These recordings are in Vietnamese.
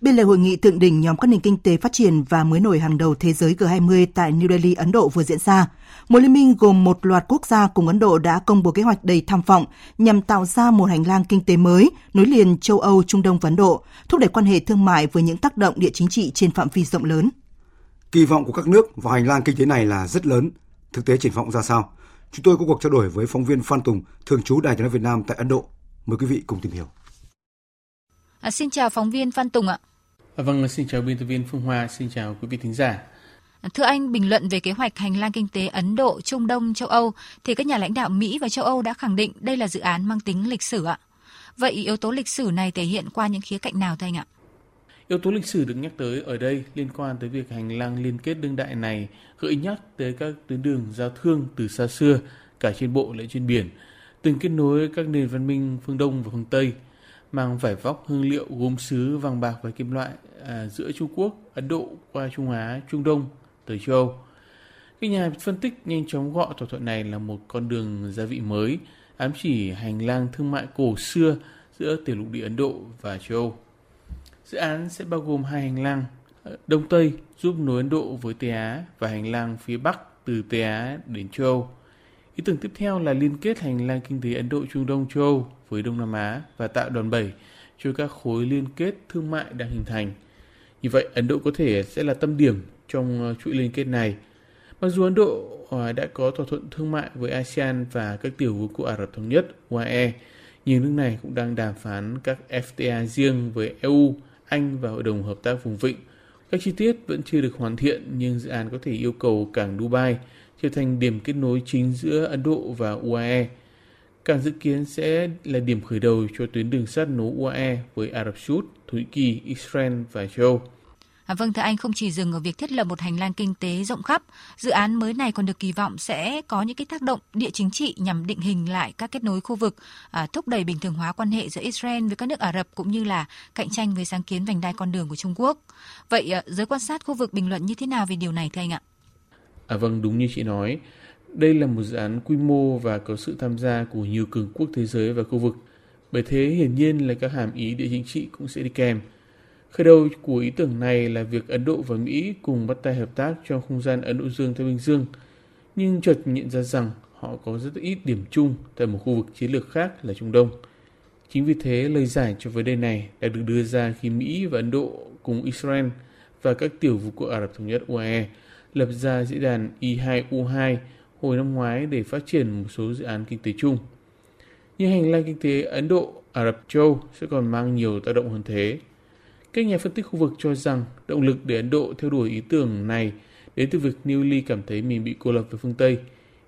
Bên lề hội nghị thượng đỉnh nhóm các nền kinh tế phát triển và mới nổi hàng đầu thế giới G20 tại New Delhi, Ấn Độ vừa diễn ra, một liên minh gồm một loạt quốc gia cùng Ấn Độ đã công bố kế hoạch đầy tham vọng nhằm tạo ra một hành lang kinh tế mới nối liền châu Âu, Trung Đông và Ấn Độ, thúc đẩy quan hệ thương mại với những tác động địa chính trị trên phạm vi rộng lớn. Kỳ vọng của các nước vào hành lang kinh tế này là rất lớn. Thực tế triển vọng ra sao? Chúng tôi có cuộc trao đổi với phóng viên Phan Tùng, thường trú Đài truyền hình Việt Nam tại Ấn Độ. Mời quý vị cùng tìm hiểu. À, xin chào phóng viên Phan Tùng ạ. À, vâng, xin chào biên tập viên Phương Hoa, xin chào quý vị thính giả. À, thưa anh, bình luận về kế hoạch hành lang kinh tế Ấn Độ, Trung Đông, châu Âu thì các nhà lãnh đạo Mỹ và châu Âu đã khẳng định đây là dự án mang tính lịch sử ạ. Vậy yếu tố lịch sử này thể hiện qua những khía cạnh nào thưa anh ạ? Yếu tố lịch sử được nhắc tới ở đây liên quan tới việc hành lang liên kết đương đại này gợi nhắc tới các tuyến đường giao thương từ xa xưa, cả trên bộ lẫn trên biển, từng kết nối các nền văn minh phương Đông và phương Tây – mang vải vóc hương liệu gốm sứ vàng bạc và kim loại à, giữa Trung Quốc, Ấn Độ qua Trung Á, Trung Đông tới châu Âu. Các nhà phân tích nhanh chóng gọi thỏa thuận này là một con đường gia vị mới, ám chỉ hành lang thương mại cổ xưa giữa tiểu lục địa Ấn Độ và châu Âu. Dự án sẽ bao gồm hai hành lang ờ, Đông Tây giúp nối Ấn Độ với Tây Á và hành lang phía Bắc từ Tây Á đến châu Âu. Ý tưởng tiếp theo là liên kết hành lang kinh tế Ấn Độ Trung Đông châu Âu với Đông Nam Á và tạo đòn bẩy cho các khối liên kết thương mại đang hình thành. Như vậy, Ấn Độ có thể sẽ là tâm điểm trong ờ, chuỗi liên kết này. Mặc dù Ấn Độ ờ, đã có thỏa thuận thương mại với ASEAN và các tiểu vương quốc Ả Rập Thống Nhất UAE, nhưng nước này cũng đang đàm phán các FTA riêng với EU, Anh và Hội đồng Hợp tác Vùng Vịnh. Các chi tiết vẫn chưa được hoàn thiện nhưng dự án có thể yêu cầu cảng Dubai trở thành điểm kết nối chính giữa Ấn Độ và UAE. Cảng dự kiến sẽ là điểm khởi đầu cho tuyến đường sắt nối UAE với Ả Rập Xê Út, Thổ Nhĩ Kỳ, Israel và châu Âu. À, vâng, thưa anh, không chỉ dừng ở việc thiết lập một hành lang kinh tế rộng khắp, dự án mới này còn được kỳ vọng sẽ có những cái tác động địa chính trị nhằm định hình lại các kết nối khu vực, à, thúc đẩy bình thường hóa quan hệ giữa Israel với các nước Ả Rập cũng như là cạnh tranh với sáng kiến vành đai con đường của Trung Quốc. Vậy à, giới quan sát khu vực bình luận như thế nào về điều này thưa anh ạ? À vâng, đúng như chị nói, đây là một dự án quy mô và có sự tham gia của nhiều cường quốc thế giới và khu vực. Bởi thế hiển nhiên là các hàm ý địa chính trị cũng sẽ đi kèm. Khởi đầu của ý tưởng này là việc Ấn Độ và Mỹ cùng bắt tay hợp tác trong không gian Ấn Độ Dương Thái Bình Dương. Nhưng chợt nhận ra rằng họ có rất ít điểm chung tại một khu vực chiến lược khác là Trung Đông. Chính vì thế lời giải cho vấn đề này đã được đưa ra khi Mỹ và Ấn Độ cùng Israel và các tiểu vương quốc Ả Rập Thống Nhất UAE lập ra diễn đàn e I2U2 hồi năm ngoái để phát triển một số dự án kinh tế chung. Nhưng hành lang kinh tế Ấn Độ, Ả Rập Châu sẽ còn mang nhiều tác động hơn thế. Các nhà phân tích khu vực cho rằng động lực để Ấn Độ theo đuổi ý tưởng này đến từ việc New Delhi cảm thấy mình bị cô lập với phương Tây,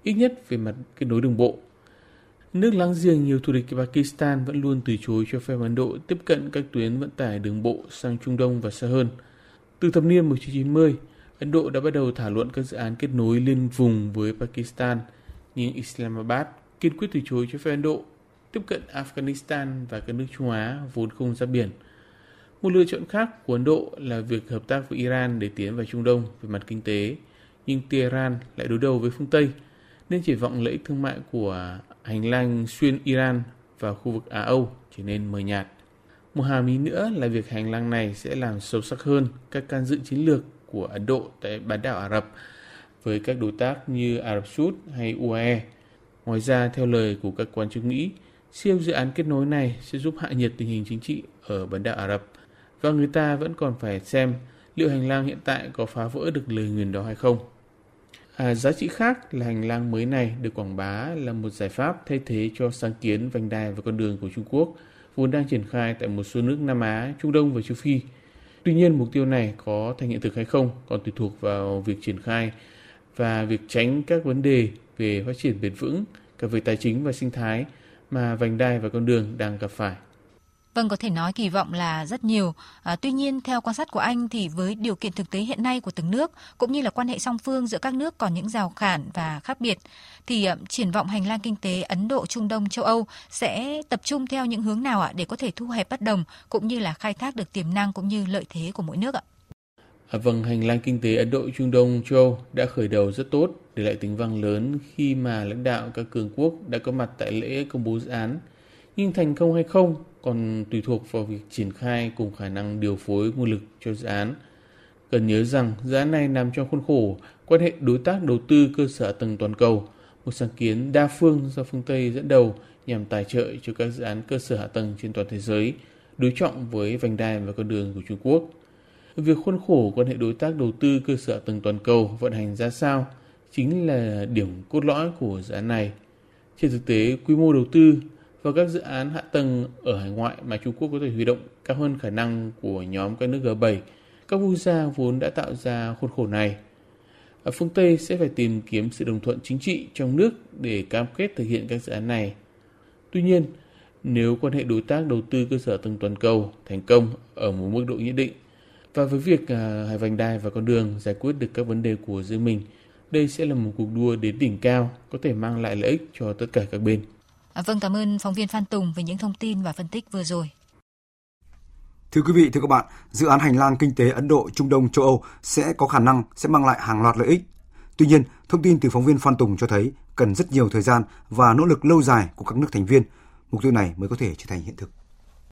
ít nhất về mặt kết nối đường bộ. Nước láng giềng nhiều thù địch Pakistan vẫn luôn từ chối cho phép Ấn Độ tiếp cận các tuyến vận tải đường bộ sang Trung Đông và xa hơn. Từ thập niên 1990, Ấn Độ đã bắt đầu thảo luận các dự án kết nối liên vùng với Pakistan, nhưng Islamabad kiên quyết từ chối cho phép Ấn Độ tiếp cận Afghanistan và các nước Trung Á vốn không ra biển. Một lựa chọn khác của Ấn Độ là việc hợp tác với Iran để tiến vào Trung Đông về mặt kinh tế, nhưng Tehran lại đối đầu với phương Tây, nên triển vọng lợi ích thương mại của hành lang xuyên Iran và khu vực Á Âu trở nên mờ nhạt. Một hàm ý nữa là việc hành lang này sẽ làm sâu sắc hơn các can dự chiến lược của Ấn Độ tại bán đảo Ả Rập với các đối tác như Ả Rập Xút hay UAE. Ngoài ra, theo lời của các quan chức Mỹ, siêu dự án kết nối này sẽ giúp hạ nhiệt tình hình chính trị ở bán đảo Ả Rập và người ta vẫn còn phải xem liệu hành lang hiện tại có phá vỡ được lời nguyền đó hay không. À, giá trị khác là hành lang mới này được quảng bá là một giải pháp thay thế cho sáng kiến vành đai và con đường của Trung Quốc vốn đang triển khai tại một số nước Nam Á, Trung Đông và châu Phi – Tuy nhiên, mục tiêu này có thành hiện thực hay không còn tùy thuộc vào việc triển khai và việc tránh các vấn đề về phát triển bền vững, cả về tài chính và sinh thái mà vành đai và con đường đang gặp phải. Vâng, có thể nói kỳ vọng là rất nhiều. À, tuy nhiên, theo quan sát của anh thì với điều kiện thực tế hiện nay của từng nước cũng như là quan hệ song phương giữa các nước còn những rào cản và khác biệt, thì uh, triển vọng hành lang kinh tế Ấn Độ, Trung Đông, châu Âu sẽ tập trung theo những hướng nào ạ để có thể thu hẹp bất đồng cũng như là khai thác được tiềm năng cũng như lợi thế của mỗi nước ạ? À, vâng, hành lang kinh tế Ấn Độ, Trung Đông, châu Âu đã khởi đầu rất tốt, để lại tính vang lớn khi mà lãnh đạo các cường quốc đã có mặt tại lễ công bố dự án. Nhưng thành công hay không còn tùy thuộc vào việc triển khai cùng khả năng điều phối nguồn lực cho dự án. Cần nhớ rằng dự án này nằm trong khuôn khổ quan hệ đối tác đầu tư cơ sở tầng toàn cầu, một sáng kiến đa phương do phương Tây dẫn đầu nhằm tài trợ cho các dự án cơ sở hạ tầng trên toàn thế giới, đối trọng với vành đai và con đường của Trung Quốc. Việc khuôn khổ quan hệ đối tác đầu tư cơ sở tầng toàn cầu vận hành ra sao chính là điểm cốt lõi của dự án này. Trên thực tế, quy mô đầu tư và các dự án hạ tầng ở hải ngoại mà Trung Quốc có thể huy động cao hơn khả năng của nhóm các nước G7, các quốc gia vốn đã tạo ra khuôn khổ này. Ở phương Tây sẽ phải tìm kiếm sự đồng thuận chính trị trong nước để cam kết thực hiện các dự án này. Tuy nhiên, nếu quan hệ đối tác đầu tư cơ sở tầng toàn cầu thành công ở một mức độ nhất định và với việc à, hải vành đai và con đường giải quyết được các vấn đề của riêng mình, đây sẽ là một cuộc đua đến đỉnh cao có thể mang lại lợi ích cho tất cả các bên. À, vâng, cảm ơn phóng viên Phan Tùng về những thông tin và phân tích vừa rồi. Thưa quý vị, thưa các bạn, dự án hành lang kinh tế Ấn Độ, Trung Đông, châu Âu sẽ có khả năng sẽ mang lại hàng loạt lợi ích. Tuy nhiên, thông tin từ phóng viên Phan Tùng cho thấy cần rất nhiều thời gian và nỗ lực lâu dài của các nước thành viên, mục tiêu này mới có thể trở thành hiện thực.